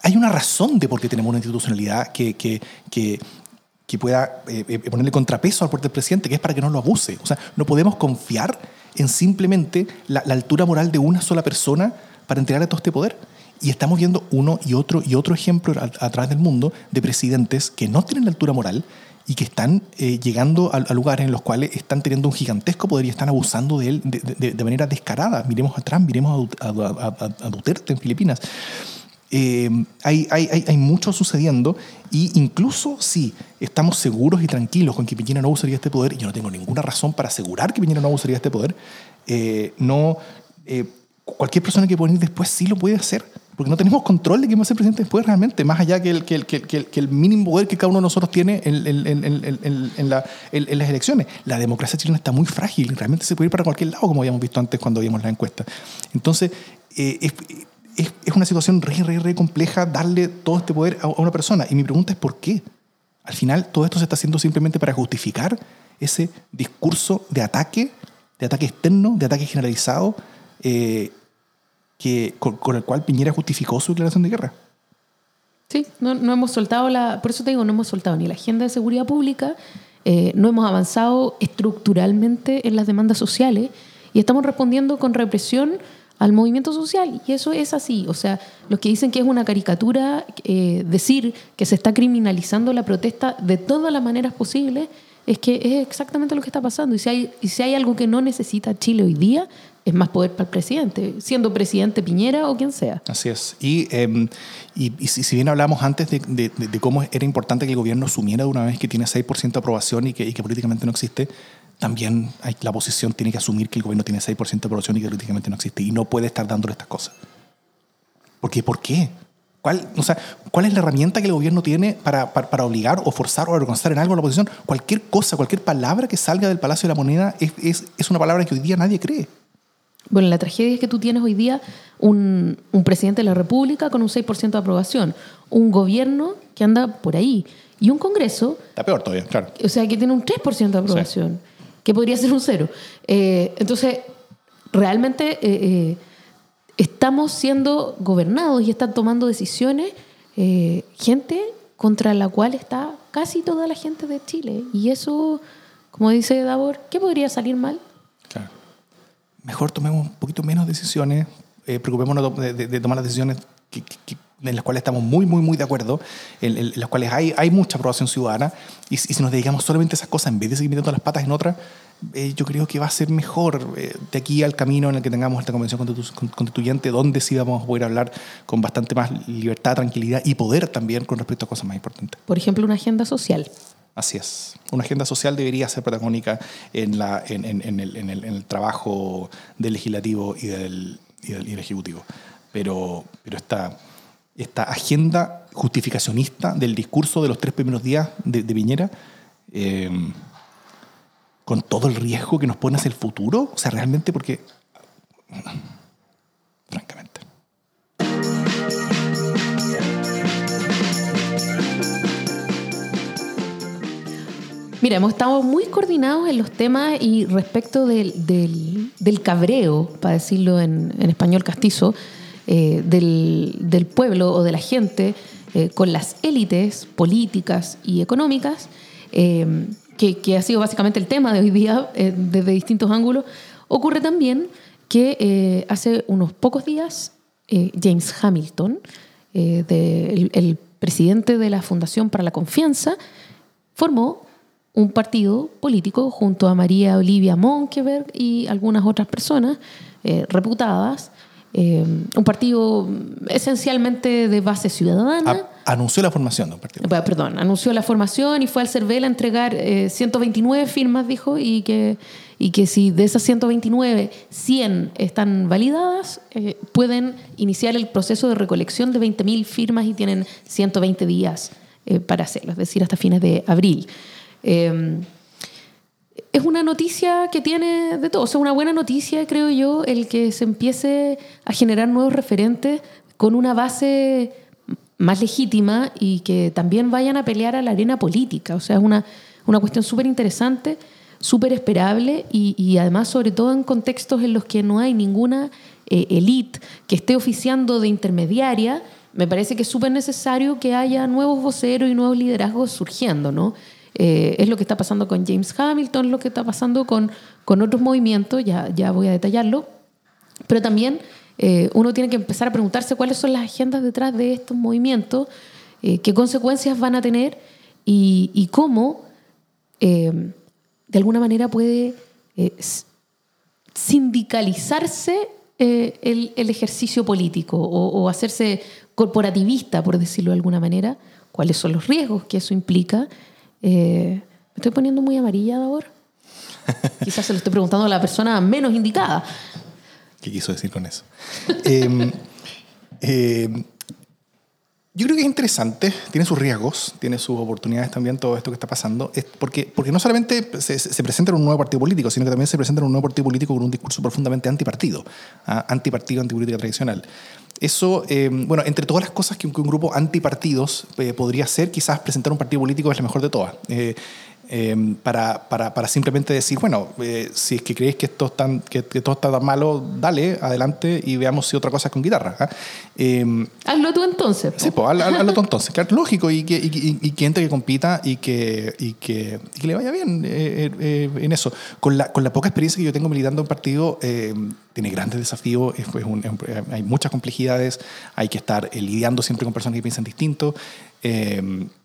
hay una razón de por qué tenemos una institucionalidad que, que, que, que pueda eh, eh, ponerle contrapeso al poder del presidente, que es para que no lo abuse. O sea, no podemos confiar en simplemente la, la altura moral de una sola persona para entregarle todo este poder. Y estamos viendo uno y otro y otro ejemplo a, a través del mundo de presidentes que no tienen la altura moral y que están eh, llegando a, a lugares en los cuales están teniendo un gigantesco poder y están abusando de él de, de- de manera descarada. Miremos a Trump, miremos a, a- a- Duterte en Filipinas. Eh, hay, hay, hay, mucho sucediendo y incluso si estamos seguros y tranquilos con que Piñera no usaría este poder, yo no tengo ninguna razón para asegurar que Piñera no usaría este poder, eh, no, eh, cualquier persona que pueda venir después sí lo puede hacer, porque no tenemos control de quién va a ser presidente después realmente, más allá que el, mínimo poder que cada uno de nosotros tiene en, en- en- en- en- en la- en- en las elecciones. La democracia chilena está muy frágil, realmente se puede ir para cualquier lado, como habíamos visto antes cuando vimos la encuesta. Entonces, eh, es, una situación re, re, re compleja darle todo este poder a, a una persona. Y mi pregunta es ¿por qué? Al final, todo esto se está haciendo simplemente para justificar ese discurso de ataque, de ataque externo, de ataque generalizado, eh, que, con, el cual Piñera justificó su declaración de guerra. Sí, no, no hemos soltado la, por eso te digo, no hemos soltado ni la agenda de seguridad pública, eh, no hemos avanzado estructuralmente en las demandas sociales y estamos respondiendo con represión al movimiento social y eso es así. O sea, los que dicen que es una caricatura eh, decir que se está criminalizando la protesta de todas las maneras posibles es que es exactamente lo que está pasando. Y si hay, y si hay algo que no necesita Chile hoy día, es más poder para el presidente, siendo presidente Piñera o quien sea. Así es. Y, eh, y, y si, si bien hablamos antes de, de- de- cómo era importante que el gobierno asumiera de una vez que tiene 6% de aprobación y que, y que políticamente no existe, también hay, la oposición tiene que asumir que el gobierno tiene 6% de aprobación y que políticamente no existe. Y no puede estar dándole estas cosas. Porque, ¿por qué? ¿Cuál, o sea, ¿Cuál es la herramienta que el gobierno tiene para, para, para obligar o forzar o avergonzar en algo a la oposición? Cualquier cosa, cualquier palabra que salga del Palacio de la Moneda es, es, es una palabra que hoy día nadie cree. Bueno, la tragedia es que tú tienes hoy día un, un presidente de la República con un 6% de aprobación, un gobierno que anda por ahí y un Congreso, Está peor todavía, claro. o sea, que tiene un 3% de aprobación, que podría ser un cero. Eh, entonces, realmente eh, eh, estamos siendo gobernados y están tomando decisiones gente contra la cual está casi toda la gente de Chile. Y eso, como dice Davor, ¿qué podría salir mal? Mejor tomemos un poquito menos decisiones, eh, preocupémonos de, de- de tomar las decisiones que- que- que- en las cuales estamos muy, muy, muy de acuerdo, en, en las cuales hay, hay mucha aprobación ciudadana, y, y si nos dedicamos solamente a esas cosas en vez de seguir metiendo las patas en otras, eh, yo creo que va a ser mejor eh, de aquí al camino en el que tengamos esta convención constitu- con- constituyente, donde sí vamos a poder hablar con bastante más libertad, tranquilidad y poder también con respecto a cosas más importantes. Por ejemplo, una agenda social. Así es. Una agenda social debería ser protagónica en, la, en, en- en el, el- trabajo del legislativo y del, y del, y del ejecutivo. Pero, pero esta, esta agenda justificacionista del discurso de los tres primeros días de, de Piñera, eh, con todo el riesgo que nos pone hacia el futuro, o sea, realmente porque, francamente. Mira, hemos estado muy coordinados en los temas y respecto del, del- del cabreo, para decirlo en, en español castizo, eh, del, del pueblo o de la gente eh, con las élites políticas y económicas, eh, que, que ha sido básicamente el tema de hoy día desde distintos ángulos, ocurre también que hace unos pocos días James Hamilton, el presidente de la Fundación para la Confianza, formó un partido político junto a María Olivia Monkeberg y algunas otras personas eh, reputadas. eh, un partido esencialmente de base ciudadana. A- anunció la formación de un partido. Eh, Perdón, anunció la formación y fue al CERVEL a entregar eh, 129 firmas, dijo, y que, y que si de esas 129, 100 están validadas, eh, pueden iniciar el proceso de recolección de 20.000 firmas y tienen 120 días eh, para hacerlo, es decir, hasta fines de abril. Eh, es una noticia que tiene de todo, o sea, una buena noticia, creo yo, el que se empiece a generar nuevos referentes con una base más legítima y que también vayan a pelear a la arena política. O sea, es una, una cuestión súper interesante, súper esperable y, y además, sobre todo en contextos en los que no hay ninguna eh, elite que esté oficiando de intermediaria, me parece que es súper necesario que haya nuevos voceros y nuevos liderazgos surgiendo, ¿no? Eh, es lo que está pasando con James Hamilton, lo que está pasando con, con otros movimientos, ya, ya voy a detallarlo, pero también eh, uno tiene que empezar a preguntarse cuáles son las agendas detrás de estos movimientos, eh, qué consecuencias van a tener y, cómo de alguna manera puede sindicalizarse el, el ejercicio político o hacerse corporativista, por decirlo de alguna manera, cuáles son los riesgos que eso implica. Eh, ¿Me estoy poniendo muy amarilla ahora? Quizás se lo estoy preguntando a la persona menos indicada. ¿Qué quiso decir con eso? Eh, eh, yo creo que es interesante, tiene sus riesgos, tiene sus oportunidades también todo esto que está pasando, es porque, porque no solamente se, se presenta en un nuevo partido político, sino que también se presenta en un nuevo partido político con un discurso profundamente antipartido, ¿ah? antipartido, antipolítica tradicional. Eso, eh, bueno, entre todas las cosas que un, que un grupo antipartidos eh, podría hacer, quizás presentar un partido político es la mejor de todas. Eh, eh, para, para, para, simplemente decir, bueno, eh, si es que creéis que esto, que, que, todo está tan malo, dale, adelante y veamos si otra cosa es con guitarra. ¿eh? Eh, hazlo tú entonces. Sí, pues hazlo, hazlo tú entonces. Claro, lógico, y que, y, y que entre que compita y que, y que, y que le vaya bien eh, en eso. Con la, con la poca experiencia que yo tengo militando en partido, eh, tiene grandes desafíos, es, es un, hay muchas complejidades, hay que estar lidiando siempre con personas que piensan distinto. y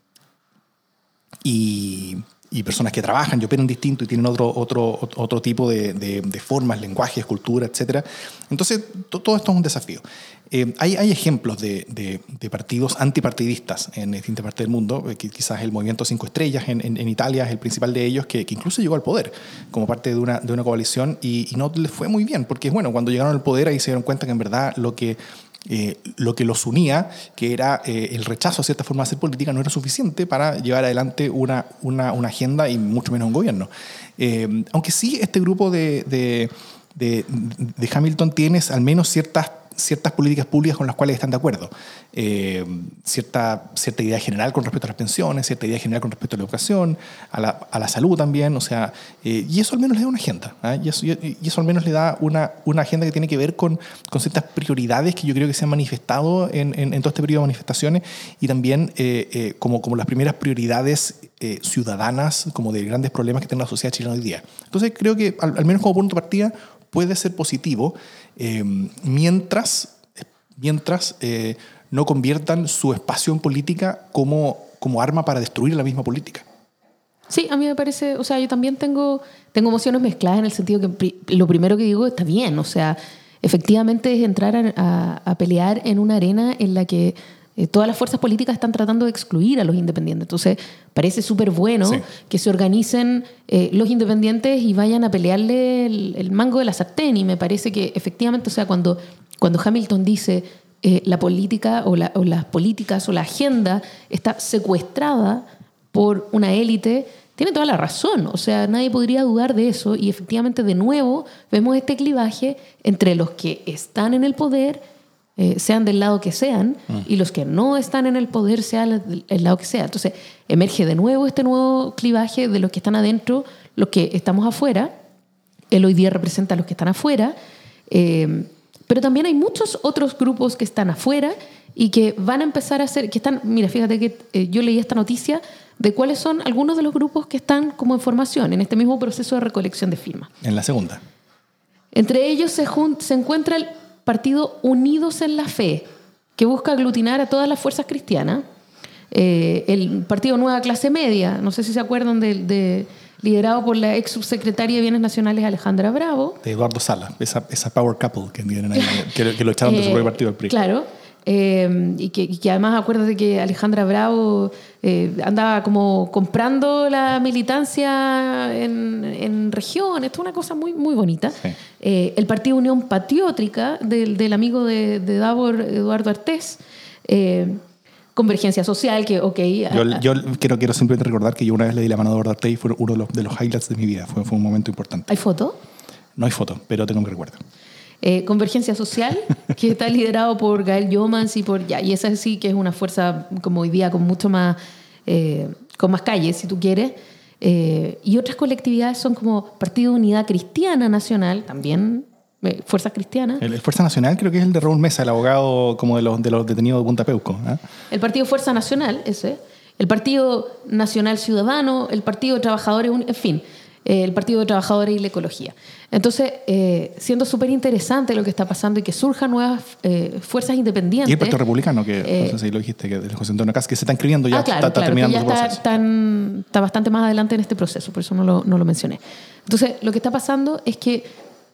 y personas que trabajan y operan distinto y tienen otro, otro, otro tipo de, de, de formas, lenguajes, cultura, etc. Entonces, todo esto es un desafío. Eh, hay, hay, ejemplos de, de, de, partidos antipartidistas en distintas partes del mundo, eh, quizás el movimiento Cinco Estrellas en, en, en, Italia es el principal de ellos, que, que, incluso llegó al poder como parte de una, de una coalición y, y no les fue muy bien, porque bueno, cuando llegaron al poder ahí se dieron cuenta que en verdad lo que eh, lo que los unía, que era eh, el rechazo a cierta forma de hacer política, no era suficiente para llevar adelante una, una, una agenda y mucho menos un gobierno. Eh, aunque sí, este grupo de, de, de, de, Hamilton tiene al menos ciertas, ciertas políticas públicas con las cuales están de acuerdo. Eh, cierta, cierta idea general con respecto a las pensiones, cierta idea general con respecto a la educación, a la, a la salud también, o sea, eh, y eso al menos le da una agenda, ¿eh? y, eso, al menos le da una, una agenda que tiene que ver con, con ciertas prioridades que yo creo que se han manifestado en, en, en todo este periodo de manifestaciones y también eh, como, como las primeras prioridades ciudadanas, como de grandes problemas que tiene la sociedad chilena hoy día. Entonces creo que al, al menos como punto de partida puede ser positivo eh, mientras, mientras eh, no conviertan su espacio en política como, como arma para destruir la misma política. Sí, a mí me parece, o sea, yo también tengo, tengo emociones mezcladas en el sentido que lo primero que digo está bien, o sea, efectivamente es entrar a pelear en una arena en la que eh, todas las fuerzas políticas están tratando de excluir a los independientes. Entonces, parece súper bueno Sí. que se organicen eh, los independientes y vayan a pelearle el, el mango de la sartén. Y me parece que efectivamente, o sea, cuando, cuando Hamilton dice eh, la política o, la- o las políticas o la agenda está secuestrada por una élite, tiene toda la razón. O sea, nadie podría dudar de eso. Y efectivamente, de nuevo, vemos este clivaje entre los que están en el poder, eh, sean del lado que sean, y los que no están en el poder, sean del el lado que sea. Entonces, emerge de nuevo este nuevo clivaje de los que están adentro, los que estamos afuera. Él hoy día representa a los que están afuera. eh, pero también hay muchos otros grupos que están afuera y que van a empezar a hacer, que están, mira, fíjate que eh, yo leí esta noticia de cuáles son algunos de los grupos que están como en formación en este mismo proceso de recolección de firmas. En la segunda. Entre ellos se, jun- se encuentra el partido Unidos en la Fe, que busca aglutinar a todas las fuerzas cristianas. Eh, el partido Nueva Clase Media, no sé si se acuerdan de, de- liderado por la ex subsecretaria de Bienes Nacionales Alejandra Bravo. De Eduardo Sala, esa, esa power couple que tienen ahí, que, que lo echaron de su Eh, propio partido del PRI. Claro. Eh, y, que, y que además acuérdate que Alejandra Bravo eh, andaba como comprando la militancia en, en regiones, esto es una cosa muy, muy bonita. Sí. Eh, el Partido Unión Patriótica del, del amigo de, de Davor, Eduardo Artés. eh, Convergencia Social, que, ok. Yo, yo quiero, quiero simplemente recordar que yo una vez le di la mano a Eduardo Artey y fue uno de los, de los highlights de mi vida. Fue, fue un momento importante. ¿Hay foto? No hay foto, pero tengo que recuerdo. Eh, Convergencia Social, que está liderado por Gael Yomans y por ya, y esa sí que es una fuerza como hoy día con mucho más, eh, con más calles, si tú quieres. Eh, y otras colectividades son como Partido de Unidad Cristiana Nacional, también fuerzas cristianas. El, el Fuerza Nacional creo que es el de Raúl Mesa, el abogado como de los, de los detenidos de Punta Peuco. ¿ah? El Partido Fuerza Nacional, ese. El Partido Nacional Ciudadano, el Partido de Trabajadores, en fin, eh, el Partido de Trabajadores y la Ecología. Entonces, eh, siendo súper interesante lo que está pasando y que surjan nuevas eh, fuerzas independientes. Y el Partido Republicano, que Eh, no sé si lo dijiste, que José Antonio Cas, que se está inscribiendo ya, ah, claro, está, está claro, terminando su ya está, proceso. tan- está bastante más adelante en este proceso, por eso no lo, no lo mencioné. Entonces, lo que está pasando es que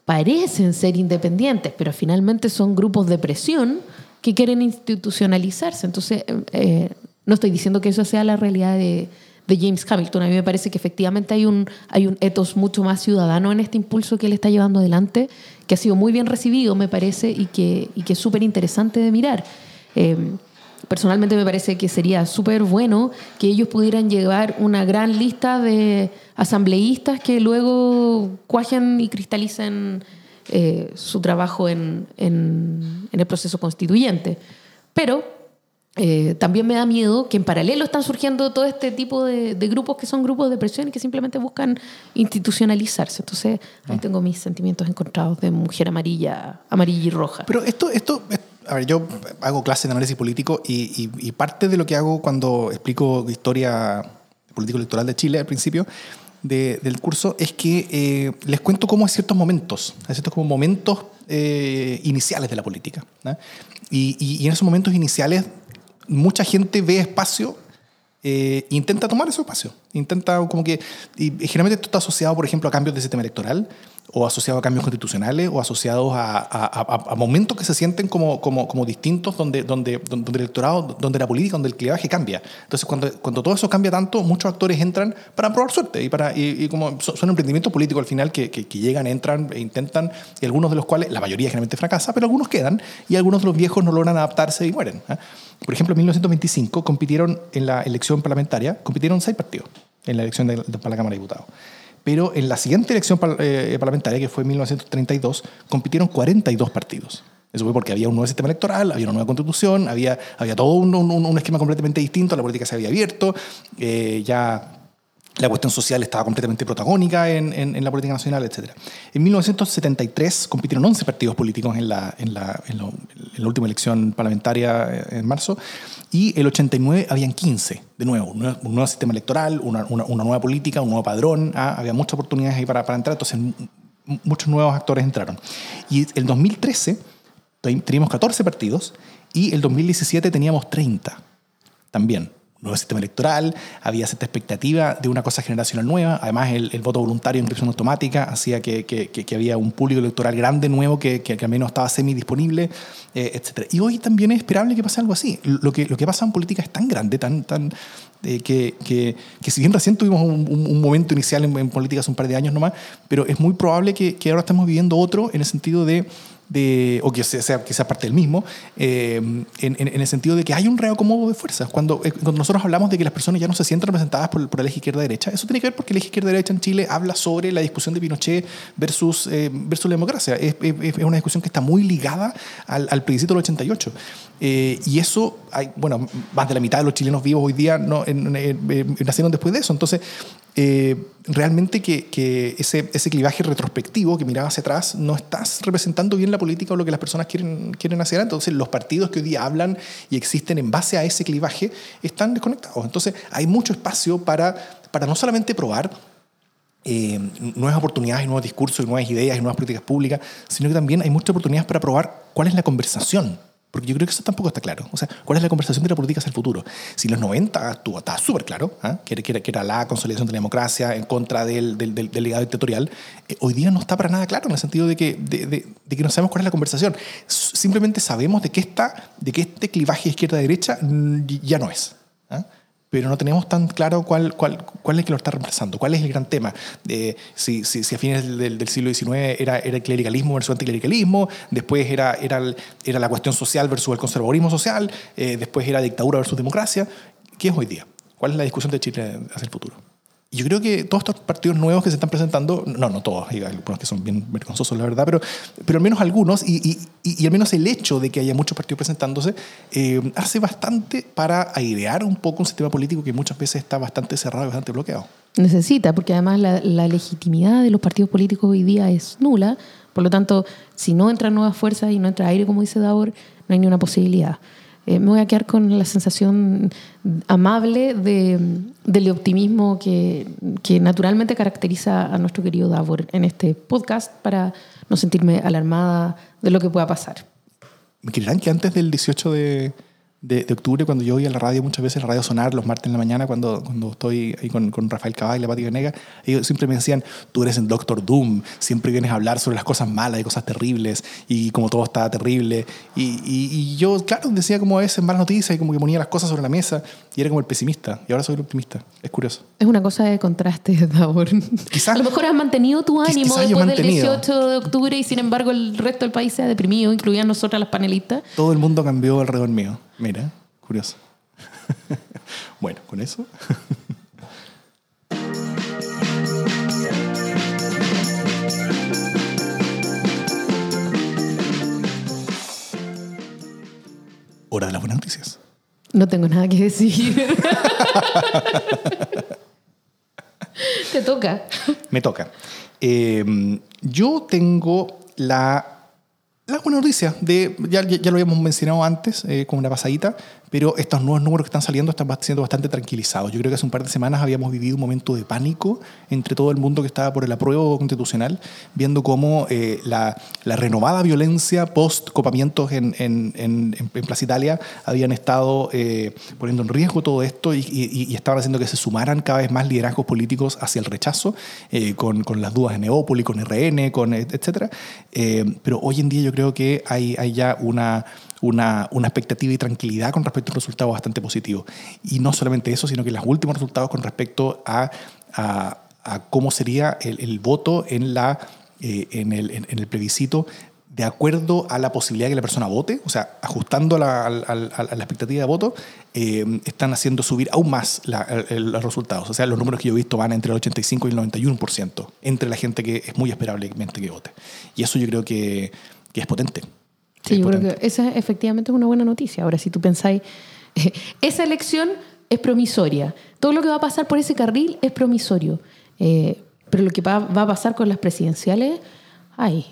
parecen ser independientes, pero finalmente son grupos de presión que quieren institucionalizarse. Entonces, eh, eh, no estoy diciendo que eso sea la realidad de, de James Hamilton. A mí me parece que efectivamente hay un, hay un ethos mucho más ciudadano en este impulso que él está llevando adelante, que ha sido muy bien recibido, me parece, y que, y que es súper interesante de mirar. Eh, personalmente me parece que sería súper bueno que ellos pudieran llevar una gran lista de asambleístas que luego cuajen y cristalicen eh, su trabajo en, en- en el proceso constituyente. Pero eh, también me da miedo que en paralelo están surgiendo todo este tipo de, de grupos que son grupos de presión y que simplemente buscan institucionalizarse. Entonces, ahí tengo mis sentimientos encontrados de mujer amarilla, amarilla y roja. Pero esto, esto, es- a ver, yo hago clases de análisis político y, y- y parte de lo que hago cuando explico historia político electoral de Chile al principio de- del curso es que eh, les cuento cómo hay ciertos momentos, hay ciertos como momentos eh, iniciales de la política. ¿no? Y, y- y en esos momentos iniciales mucha gente ve espacio eh, intenta tomar ese espacio. Intenta como que... Y, generalmente esto está asociado, por ejemplo, a cambios de sistema electoral o asociado a cambios constitucionales o asociados a- a- a momentos que se sienten como, como, como distintos donde, donde, donde el electorado, donde la política, donde el clivaje cambia. Entonces, cuando, cuando todo eso cambia tanto, muchos actores entran para probar suerte y, para, y, y como son, son emprendimientos políticos al final que, que, que llegan, entran e intentan, y algunos de los cuales, la mayoría generalmente fracasa, pero algunos quedan y algunos de los viejos no logran adaptarse y mueren. ¿eh? Por ejemplo, en 1925 compitieron en la elección parlamentaria, compitieron seis partidos en la elección de, de- para la Cámara de Diputados. Pero en la siguiente elección par- eh, parlamentaria, que fue en 1932, compitieron 42 partidos. Eso fue porque había un nuevo sistema electoral, había una nueva constitución, había, había todo un, un- un esquema completamente distinto, la política se había abierto, eh, ya la cuestión social estaba completamente protagónica en, en- la política nacional, etc. En 1973 compitieron 11 partidos políticos en la, en la, lo- la última elección parlamentaria eh, en marzo y el 89 habían 15, de nuevo, un nuevo, sistema electoral, una, una- nueva política, un nuevo padrón, ah, había muchas oportunidades ahí para, para entrar, entonces muchos nuevos actores entraron. Y el 2013 teníamos 14 partidos y el 2017 teníamos 30 también nuevo sistema electoral, había cierta expectativa de una cosa generacional nueva, además el, voto voluntario en inscripción automática hacía que, que, que, había un público electoral grande nuevo que, al menos estaba semi disponible, eh, etc. Y hoy también es esperable que pase algo así. Lo que, lo que pasa en política es tan grande, tan, tan, eh, que, que, si bien recién tuvimos un, un, momento inicial en, en, política hace un par de años nomás, pero es muy probable que, que ahora estemos viviendo otro en el sentido de o que sea, sea parte del mismo, eh, en, en, el sentido de que hay un reacomodo de fuerzas. Cuando, eh, cuando nosotros hablamos de que las personas ya no se sienten representadas por, por el eje izquierda-derecha, eso tiene que ver porque el eje izquierda-derecha en Chile habla sobre la discusión de Pinochet versus, eh, versus la democracia. Es, es, una discusión que está muy ligada al, al plebiscito del 88. y eso, hay, bueno, más de la mitad de los chilenos vivos hoy día no, nacieron después de eso. Entonces, eh, realmente que, que, ese, ese clivaje retrospectivo que miraba hacia atrás no estás representando bien la política o lo que las personas quieren, quieren hacer. Entonces los partidos que hoy día hablan y existen en base a ese clivaje están desconectados. Entonces hay mucho espacio para, para no solamente probar eh, nuevas oportunidades, nuevos discursos, nuevas ideas nuevas políticas públicas, sino que también hay muchas oportunidades para probar cuál es la conversación porque yo creo que eso tampoco está claro. O sea, ¿cuál es la conversación de la política hacia el futuro? Si en los 90 estuvo, estaba súper claro, ¿eh? que, era, que, era, la consolidación de la democracia en contra del, del, del, legado dictatorial, eh, hoy día no está para nada claro en el sentido de que, de, de, de, que no sabemos cuál es la conversación. Simplemente sabemos de que, esta, de que este clivaje izquierda-derecha ya no es. ¿eh? Pero no tenemos tan claro cuál, cuál, cuál es el que lo está reemplazando, cuál es el gran tema. Eh, si, si, si, a fines del, siglo XIX era, era el clericalismo versus anticlericalismo, después era, era, era la cuestión social versus el conservadurismo social, eh, después era dictadura versus democracia. ¿Qué es hoy día? ¿Cuál es la discusión de Chile hacia el futuro? Yo creo que todos estos partidos nuevos que se están presentando, no, no todos, hay algunos que son bien vergonzosos, la verdad, pero, pero al menos algunos, y, y, y al menos el hecho de que haya muchos partidos presentándose, eh, hace bastante para airear un poco un sistema político que muchas veces está bastante cerrado y bastante bloqueado. Necesita, porque además la, la legitimidad de los partidos políticos hoy día es nula, por lo tanto, si no entran nuevas fuerzas y no entra aire, como dice Davor, no hay ni una posibilidad. Eh, me voy a quedar con la sensación amable de, del optimismo que, naturalmente caracteriza a nuestro querido Davor en este podcast para no sentirme alarmada de lo que pueda pasar. ¿Me creerán que antes del 18 de, de, octubre, cuando yo oía la radio, muchas veces la radio sonar los martes en la mañana, cuando, cuando estoy ahí con, con Rafael Cabal y la Pati Venega, ellos siempre me decían, tú eres el Doctor Doom, siempre vienes a hablar sobre las cosas malas y cosas terribles, y como todo está terrible. Y, y, yo, claro, decía como a veces malas noticias y como que ponía las cosas sobre la mesa, y era como el pesimista, y ahora soy el optimista. Es curioso. Es una cosa de contraste, Davor. Quizás. A lo mejor has mantenido tu ánimo después del 18 de octubre y sin embargo el resto del país se ha deprimido, incluidas nosotras las panelistas. Todo el mundo cambió alrededor mío. Mira, curioso. bueno, con eso. Hora de las buenas noticias. No tengo nada que decir. Te toca. Me toca. Eh, yo tengo la la buena noticia, de, ya, ya, lo habíamos mencionado antes, eh, con una pasadita, pero estos nuevos números que están saliendo están siendo bastante tranquilizados. Yo creo que hace un par de semanas habíamos vivido un momento de pánico entre todo el mundo que estaba por el apruebo constitucional, viendo cómo eh, la, la, renovada violencia post-copamientos en, en, en, en, Plaza Italia habían estado eh, poniendo en riesgo todo esto y, y, estaban haciendo que se sumaran cada vez más liderazgos políticos hacia el rechazo, eh, con, con, las dudas de Neópolis, con RN, con etcétera. pero hoy en día yo creo que hay, hay ya una una, una, expectativa y tranquilidad con respecto a un resultado bastante positivo. Y no solamente eso, sino que los últimos resultados con respecto a, a, cómo sería el, voto en, la, eh, en, el, en, el, plebiscito de acuerdo a la posibilidad de que la persona vote, o sea, ajustando la, a, la expectativa de voto, eh, están haciendo subir aún más los resultados. O sea, los números que yo he visto van entre el 85 y el 91% entre la gente que es muy esperablemente que vote. Y eso yo creo que, que es potente. Sí, yo creo que esa efectivamente es una buena noticia. Ahora, si tú pensáis, esa elección es promisoria. Todo lo que va a pasar por ese carril es promisorio. Eh, pero lo que va, a pasar con las presidenciales, ay,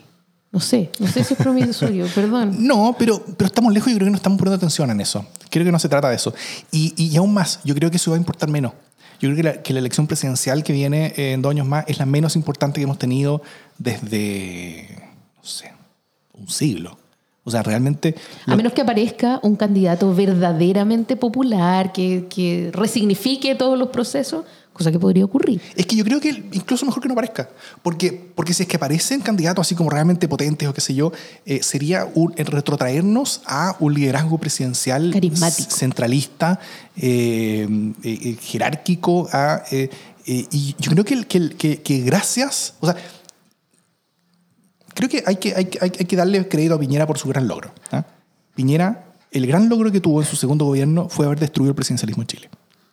no sé, no sé si es promisorio, perdón. No, pero, pero estamos lejos y creo que no estamos poniendo atención en eso. Creo que no se trata de eso. Y, y aún más, yo creo que eso va a importar menos. Yo creo que la, que la elección presidencial que viene eh, en dos años más es la menos importante que hemos tenido desde, no sé, un siglo. O sea, realmente... A menos que aparezca un candidato verdaderamente popular, que, que resignifique todos los procesos, cosa que podría ocurrir. Es que yo creo que incluso mejor que no aparezca, porque, porque si es que aparecen candidatos así como realmente potentes o qué sé yo, eh, sería un, el retrotraernos a un liderazgo presidencial Carismático. centralista, eh, eh, eh, jerárquico, a, eh, eh, y yo creo que, que, que, que gracias, o sea, creo que hay que, hay, que- hay que darle crédito a Piñera por su gran logro. ¿ah? Piñera, el gran logro que tuvo en su segundo gobierno fue haber destruido el presidencialismo en Chile.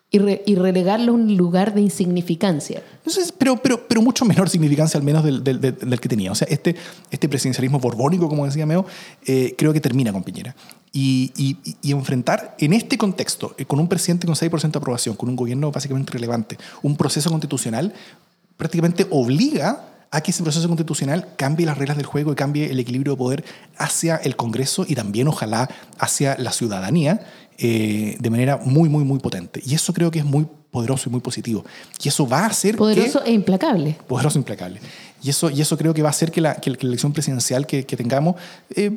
Y, re- y relegarlo a un lugar de insignificancia. Entonces, pero, pero, pero mucho menor significancia al menos del, del- del- del que tenía. O sea, este, este presidencialismo borbónico, como decía Meo, eh, creo que termina con Piñera. Y, y- y enfrentar en este contexto, eh, con un presidente con 6% de aprobación, con un gobierno básicamente relevante, un proceso constitucional, prácticamente obliga a que ese proceso constitucional cambie las reglas del juego y cambie el equilibrio de poder hacia el Congreso y también ojalá hacia la ciudadanía eh, de manera muy, muy, muy potente. Y eso creo que es muy poderoso y muy positivo. Y eso va a hacer que Poderoso e implacable. poderoso e implacable. Y eso, y eso creo que va a hacer que la, que la elección presidencial que, que tengamos, eh,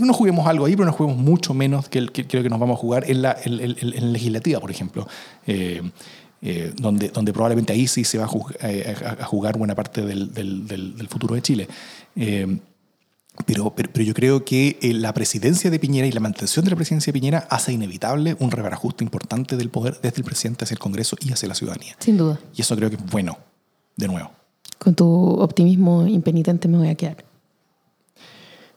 no juguemos algo ahí, pero no juguemos mucho menos que, el, que creo que nos vamos a jugar en la, en, en- en la legislativa, por ejemplo. Eh, eh, donde, donde probablemente ahí sí se va a, eh, a- a jugar buena parte del, del- del- del futuro de Chile. Eh, pero, pero, pero yo creo que eh, la presidencia de Piñera y la mantención de la presidencia de Piñera hace inevitable un rebarajuste importante del poder desde el presidente hacia el Congreso y hacia la ciudadanía. Sin duda. Y eso creo que es bueno, de nuevo. Con tu optimismo impenitente me voy a quedar.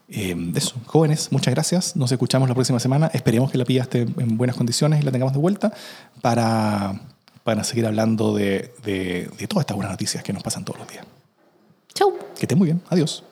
Eh, eso, jóvenes, muchas gracias. Nos escuchamos la próxima semana. Esperemos que la pilla esté en buenas condiciones y la tengamos de vuelta para, van a seguir hablando de, de, todas estas buenas noticias que nos pasan todos los días. Chau. Que estén muy bien. Adiós.